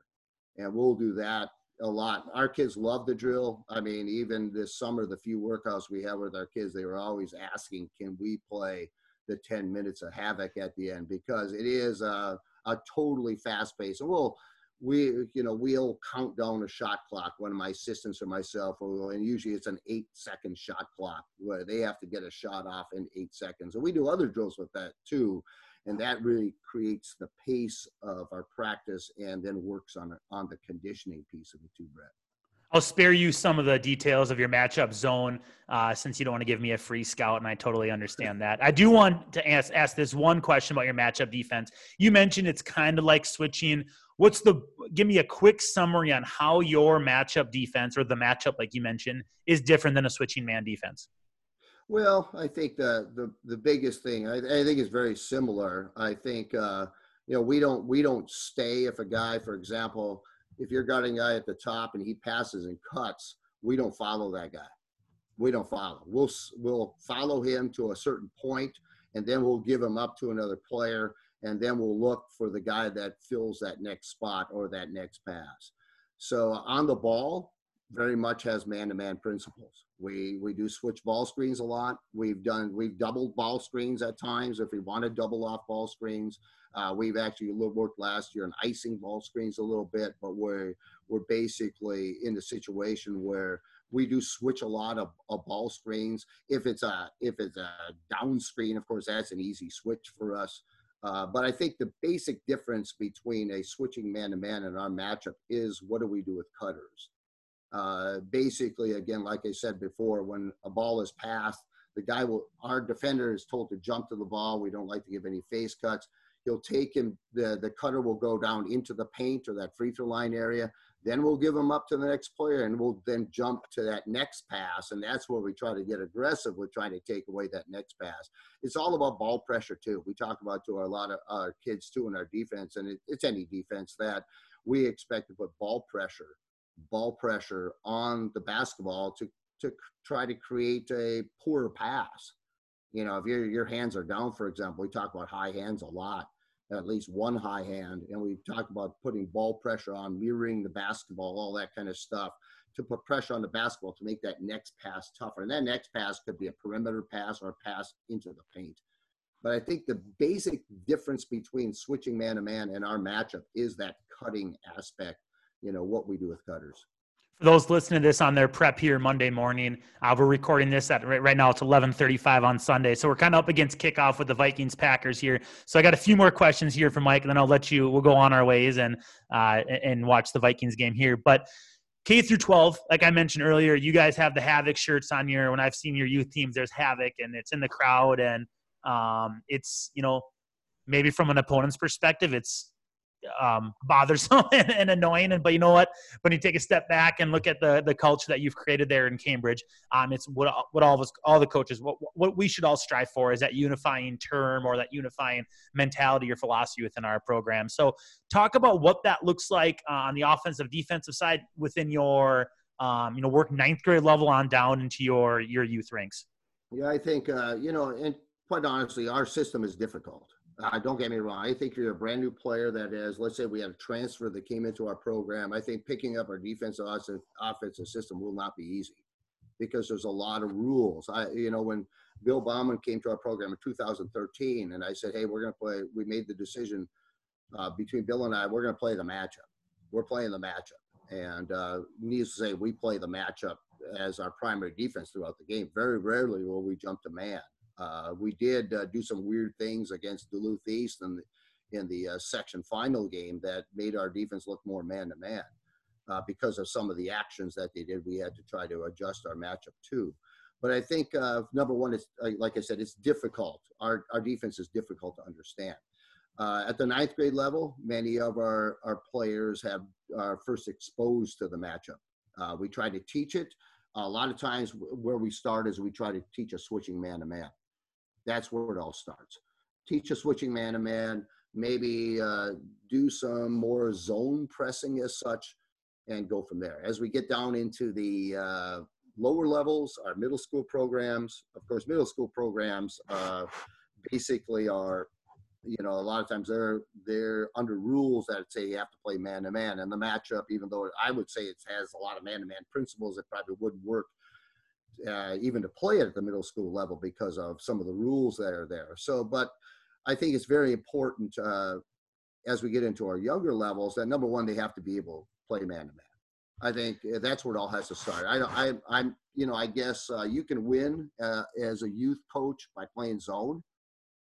And we'll do that a lot. Our kids love the drill. I mean, even this summer, the few workouts we have with our kids, they were always asking, "Can we play the 10 minutes of havoc at the end?" Because it is a, a totally fast pace, and we'll we you know we'll count down a shot clock. One of my assistants or myself, and usually it's an eight second shot clock where they have to get a shot off in eight seconds. And we do other drills with that too and that really creates the pace of our practice and then works on on the conditioning piece of the two Brett. I'll spare you some of the details of your matchup zone uh, since you don't want to give me a free scout, and I totally understand that. I do want to ask, ask this one question about your matchup defense. You mentioned it's kind of like switching. What's the give me a quick summary on how your matchup defense or the matchup, like you mentioned, is different than a switching man defense? Well, I think the the, the biggest thing I, I think is very similar. I think uh, you know we don't we don't stay if a guy, for example, if you're guarding a guy at the top and he passes and cuts, we don't follow that guy. We don't follow. We'll we'll follow him to a certain point, and then we'll give him up to another player, and then we'll look for the guy that fills that next spot or that next pass. So on the ball, very much has man-to-man principles. We we do switch ball screens a lot. We've done we've doubled ball screens at times if we want to double off ball screens. Uh, we've actually worked last year on icing ball screens a little bit, but we're we're basically in a situation where we do switch a lot of, of ball screens. If it's a if it's a down screen, of course, that's an easy switch for us. Uh, but I think the basic difference between a switching man to man and our matchup is what do we do with cutters? Uh, basically, again, like I said before, when a ball is passed, the guy will, our defender is told to jump to the ball. We don't like to give any face cuts. He'll take him, the, the cutter will go down into the paint or that free throw line area. Then we'll give him up to the next player and we'll then jump to that next pass. And that's where we try to get aggressive with trying to take away that next pass. It's all about ball pressure, too. We talk about to a lot of our kids, too, in our defense, and it, it's any defense that we expect to put ball pressure ball pressure on the basketball to to try to create a poor pass. You know, if your your hands are down, for example, we talk about high hands a lot, at least one high hand, and we talked about putting ball pressure on, mirroring the basketball, all that kind of stuff to put pressure on the basketball to make that next pass tougher. And that next pass could be a perimeter pass or a pass into the paint. But I think the basic difference between switching man to man and our matchup is that cutting aspect you know what we do with cutters for those listening to this on their prep here Monday morning, uh, we're recording this at right, right now. It's 11:35 on Sunday, so we're kind of up against kickoff with the Vikings Packers here. So I got a few more questions here for Mike, and then I'll let you. We'll go on our ways and uh, and watch the Vikings game here. But K through 12, like I mentioned earlier, you guys have the Havoc shirts on your. When I've seen your youth teams, there's Havoc, and it's in the crowd, and um, it's you know maybe from an opponent's perspective, it's um, bothersome and, annoying. And but you know what? When you take a step back and look at the the culture that you've created there in Cambridge, um, it's what what all of us, all the coaches, what what we should all strive for is that unifying term or that unifying mentality or philosophy within our program. So talk about what that looks like uh, on the offensive defensive side within your um, you know work ninth grade level on down into your your youth ranks. Yeah, I think uh, you know, and quite honestly, our system is difficult. Uh, don't get me wrong. I think you're a brand new player that is, let's say we had a transfer that came into our program. I think picking up our defensive offensive system will not be easy because there's a lot of rules. I, you know, when Bill Bauman came to our program in 2013 and I said, hey, we're going to play, we made the decision uh, between Bill and I, we're going to play the matchup. We're playing the matchup. And uh, needless to say, we play the matchup as our primary defense throughout the game. Very rarely will we jump to man. Uh, we did uh, do some weird things against Duluth East in the, in the uh, section final game that made our defense look more man to man. because of some of the actions that they did, we had to try to adjust our matchup too. But I think uh, number one is, like I said, it's difficult. Our, our defense is difficult to understand. Uh, at the ninth grade level, many of our, our players have are first exposed to the matchup. Uh, we try to teach it. A lot of times, where we start is we try to teach a switching man to man. That's where it all starts. Teach a switching man to man, maybe uh, do some more zone pressing as such, and go from there. As we get down into the uh, lower levels, our middle school programs, of course, middle school programs uh, basically are, you know, a lot of times they're they're under rules that say you have to play man to man, and the matchup, even though I would say it has a lot of man to man principles, it probably wouldn't work uh, even to play it at the middle school level because of some of the rules that are there. So, but I think it's very important uh, as we get into our younger levels that number one, they have to be able to play man to man. I think uh, that's where it all has to start. I, I, I'm, you know, I guess uh, you can win uh, as a youth coach by playing zone.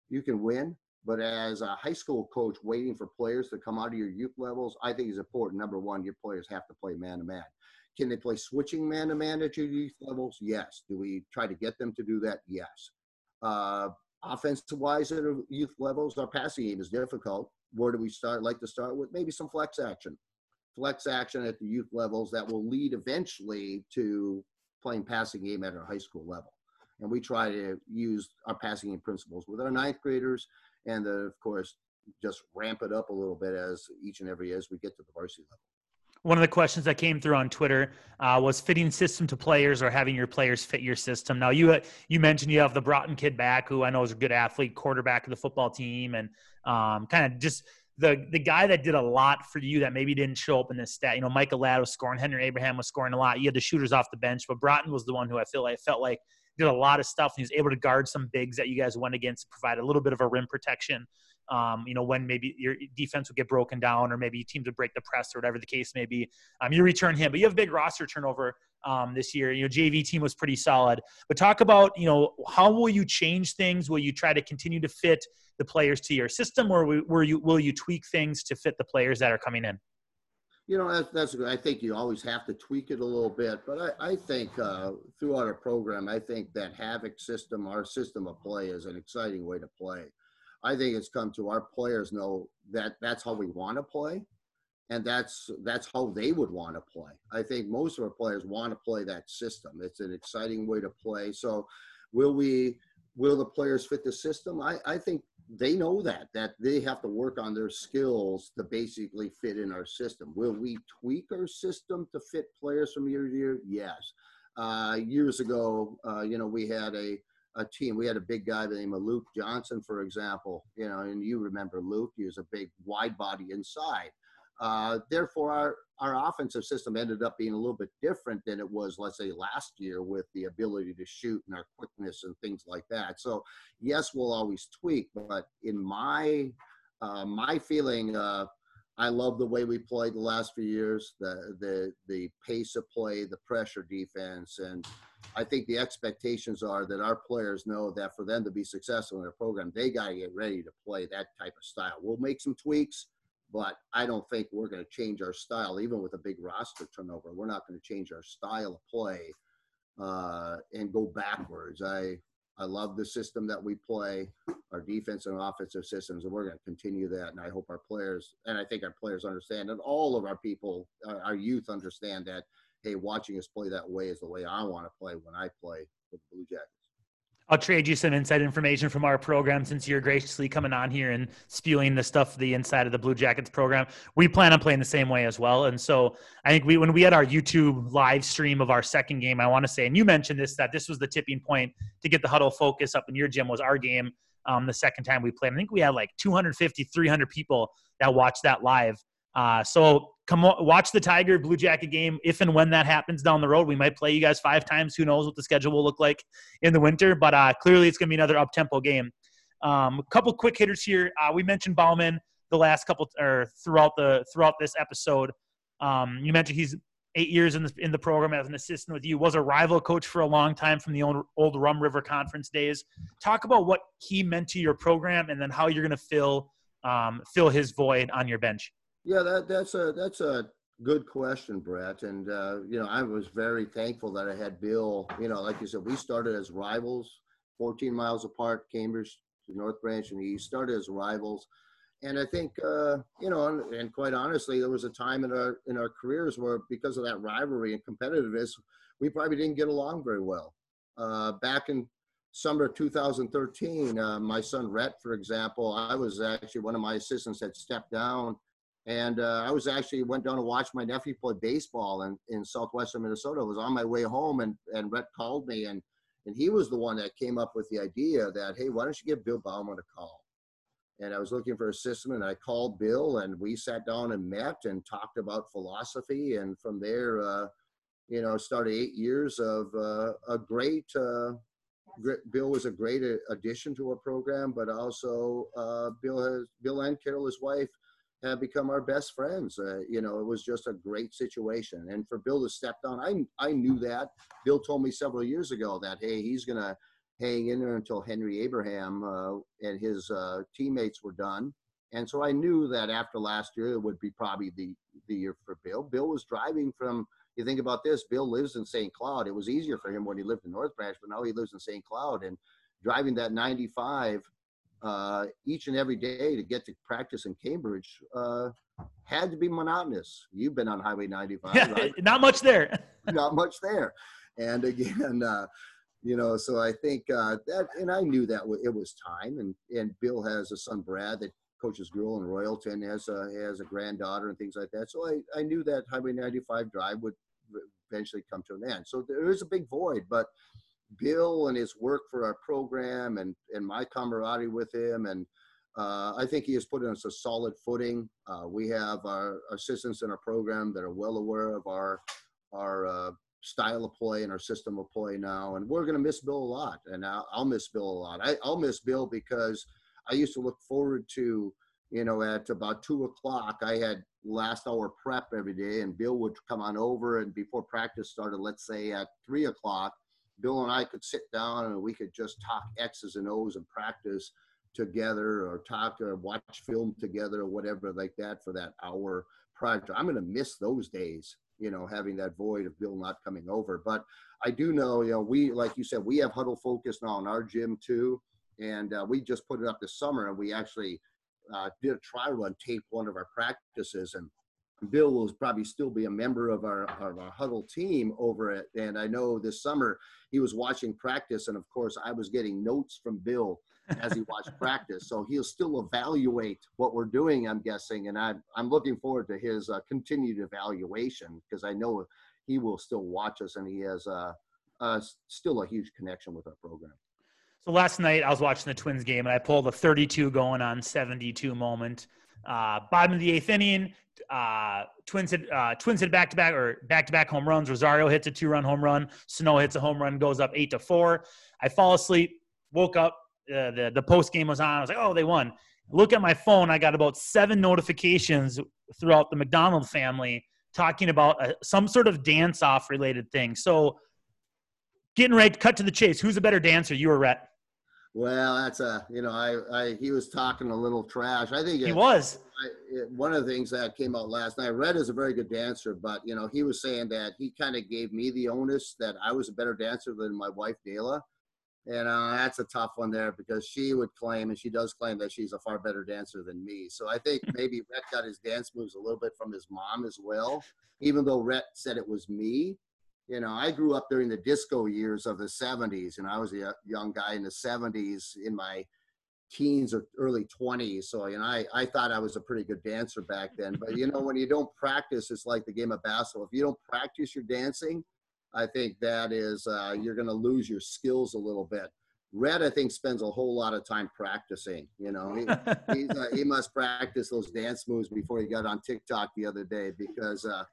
You can win, but as a high school coach, waiting for players to come out of your youth levels, I think is important. Number one, your players have to play man to man. Can they play switching man to man at your youth levels? Yes. Do we try to get them to do that? Yes. Uh, offensive wise at youth levels, our passing game is difficult. Where do we start? Like to start with maybe some flex action, flex action at the youth levels that will lead eventually to playing passing game at our high school level. And we try to use our passing game principles with our ninth graders, and of course just ramp it up a little bit as each and every as we get to the varsity level one of the questions that came through on Twitter uh, was fitting system to players or having your players fit your system. Now you you mentioned you have the Broughton kid back, who I know is a good athlete, quarterback of the football team, and um, kind of just the the guy that did a lot for you that maybe didn't show up in this stat. You know, Michael Ladd was scoring, Henry Abraham was scoring a lot. You had the shooters off the bench, but Broughton was the one who I feel like felt like did a lot of stuff. And he was able to guard some bigs that you guys went against, provide a little bit of a rim protection um, you know, when maybe your defense would get broken down or maybe teams would break the press or whatever the case may be. Um, you return him, but you have big roster turnover um, this year. You know, JV team was pretty solid. But talk about, you know, how will you change things? Will you try to continue to fit the players to your system, or will you will you tweak things to fit the players that are coming in? You know, that's, that's good. I think you always have to tweak it a little bit, but I, I think uh, throughout our program, I think that Havoc system, our system of play, is an exciting way to play. I think it's come to our players know that that's how we want to play, and that's that's how they would want to play. I think most of our players want to play that system. It's an exciting way to play. So, will we? Will the players fit the system? I, I think they know that that they have to work on their skills to basically fit in our system. Will we tweak our system to fit players from year to year? Yes. Uh, years ago, uh, you know, we had a a team. We had a big guy by the name of Luke Johnson, for example, you know, and you remember Luke, he was a big wide body inside. Uh, therefore, our, our offensive system ended up being a little bit different than it was, let's say, last year with the ability to shoot and our quickness and things like that. So, yes, we'll always tweak, but in my uh, my feeling, uh, I love the way we played the last few years, the the the pace of play, the pressure defense, and I think the expectations are that our players know that for them to be successful in their program, they got to get ready to play that type of style. We'll make some tweaks, but I don't think we're going to change our style, even with a big roster turnover. We're not going to change our style of play uh, and go backwards. I I love the system that we play, our defense and offensive systems, and we're going to continue that. And I hope our players, and I think our players understand, and all of our people, our, youth understand that. Hey, watching us play that way is the way I want to play when I play with the Blue Jackets. I'll trade you some inside information from our program since you're graciously coming on here and spewing the stuff the inside of the Blue Jackets program. We plan on playing the same way as well. And so I think we when we had our YouTube live stream of our second game, I want to say, and you mentioned this that this was the tipping point to get the Hudl Focus up in your gym was our game um, the second time we played. I think we had like 250, 300 people that watched that live. Uh, so come watch the Tiger Blue Jacket game. If and when that happens down the road, we might play you guys five times. Who knows what the schedule will look like in the winter? But uh, clearly, it's going to be another up tempo game. Um, a couple quick hitters here. Uh, we mentioned Bauman the last couple or throughout the throughout this episode. Um, you mentioned he's eight years in the in the program as an assistant with you. Was a rival coach for a long time from the old, old Rum River Conference days. Talk about what he meant to your program, and then how you're going to fill um, fill his void on your bench. Yeah, that, that's a that's a good question, Brett. And uh, you know, I was very thankful that I had Bill. You know, like you said, we started as rivals, 14 miles apart, Cambridge to North Branch, and he started as rivals. And I think, uh, you know, and, and, quite honestly, there was a time in our in our careers where, because of that rivalry and competitiveness, we probably didn't get along very well. Uh, back in summer 2013, uh, my son Rhett, for example, I was actually one of my assistants had stepped down and uh, I was actually went down to watch my nephew play baseball in, in southwestern Minnesota. I was on my way home, and and Rhett called me, and and he was the one that came up with the idea that hey, why don't you give Bill Bauman a call? And I was looking for a system, and I called Bill, and we sat down and met and talked about philosophy, and from there, uh, you know, started eight years of uh, a great. Uh, Bill was a great addition to our program, but also uh, Bill has Bill and Carol, his wife, have become our best friends. Uh, you know, it was just a great situation. And for Bill to step down, I I knew that. Bill told me several years ago that hey, he's gonna hang in there until Henry Abraham uh, and his uh, teammates were done. And so I knew that after last year it would be probably the the year for Bill. Bill was driving from. You think about this. Bill lives in St. Cloud. It was easier for him when he lived in North Branch, but now he lives in St. Cloud and driving that 95 uh, each and every day to get to practice in Cambridge uh, had to be monotonous. You've been on Highway 95, yeah, right? Not much there. not much there. And again, uh, you know, so I think uh, that, and I knew that it was time. And and Bill has a son, Brad, that coaches Gruel and Royalton, has a has a granddaughter and things like that. So I I knew that Highway 95 drive would eventually come to an end. So there is a big void, but Bill and his work for our program and, and my camaraderie with him. And uh, I think he has put us a solid footing. Uh, we have our assistants in our program that are well aware of our, our uh, style of play and our system of play now. And we're going to miss Bill a lot. And I'll, I'll miss Bill a lot. I, I'll miss Bill because I used to look forward to, you know, at about two o'clock, I had last hour prep every day, and Bill would come on over. And before practice started, let's say at three o'clock, Bill and I could sit down and we could just talk X's and O's and practice together or talk or watch film together or whatever like that for that hour to. I'm going to miss those days, you know, having that void of Bill not coming over. But I do know, you know, we, like you said, we have Hudl Focus now in our gym too. And uh, we just put it up this summer and we actually uh, did a try run, taped one of our practices and Bill will probably still be a member of our, of our Hudl team over it. And I know this summer he was watching practice, and of course, I was getting notes from Bill as he watched practice. So he'll still evaluate what we're doing, I'm guessing. And I'm, I'm looking forward to his uh, continued evaluation because I know he will still watch us and he has uh, uh, still a huge connection with our program. So last night I was watching the Twins game and I pulled a 32 going on 72 moment. Uh, bottom of the eighth inning, uh, Twins hit uh, Twins hit back to back or back to back home runs. Rosario hits a two run home run. Sanó hits a home run, goes up eight to four. I fall asleep, woke up. Uh, the the post game was on. I was like, oh, they won. Look at my phone. I got about seven notifications throughout the McDonald family talking about a, some sort of dance off related thing. So, getting to cut to the chase. Who's a better dancer, you or Rhett? Well, that's a you know I, I he was talking a little trash. I think he it, was. I, it, one of the things that came out last night. Rhett is a very good dancer, but you know he was saying that he kind of gave me the onus that I was a better dancer than my wife Dela, And uh, that's a tough one there because she would claim, and she does claim that she's a far better dancer than me. So I think maybe Rhett got his dance moves a little bit from his mom as well, even though Rhett said it was me. You know, I grew up during the disco years of the 70s, and I was a young guy in the 70s in my teens or early 20s. So, you know, I, I thought I was a pretty good dancer back then. But, you know, when you don't practice, it's like the game of basketball. If you don't practice your dancing, I think that is uh, you're going to lose your skills a little bit. Rhett, I think, spends a whole lot of time practicing. You know, he, uh, he must practice those dance moves before he got on TikTok the other day because uh,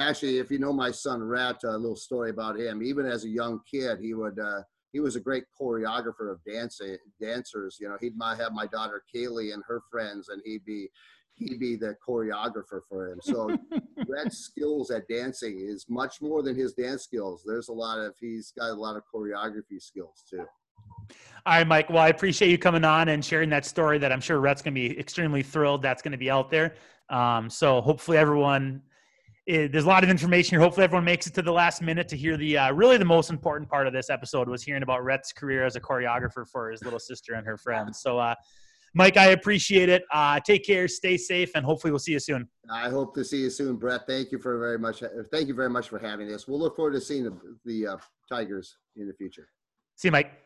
actually, if you know my son Rhett, a little story about him. Even as a young kid, he would uh, he was a great choreographer of dancing dancers. You know, he'd have my daughter Kaylee and her friends, and he'd be he'd be the choreographer for him. So Rhett's skills at dancing is much more than his dance skills. There's a lot of he's got a lot of choreography skills too. All right, Mike. Well, I appreciate you coming on and sharing that story. That I'm sure Rhett's going to be extremely thrilled. That's going to be out there. Um, so hopefully everyone. It, there's a lot of information here. Hopefully, everyone makes it to the last minute to hear the uh, really the most important part of this episode was hearing about Rhett's career as a choreographer for his little sister and her friends. So, uh, Mike, I appreciate it. Uh, take care, stay safe, and hopefully we'll see you soon. I hope to see you soon, Brett. Thank you for very much. Thank you very much for having us. We'll look forward to seeing the, the uh, Tigers in the future. See you, Mike.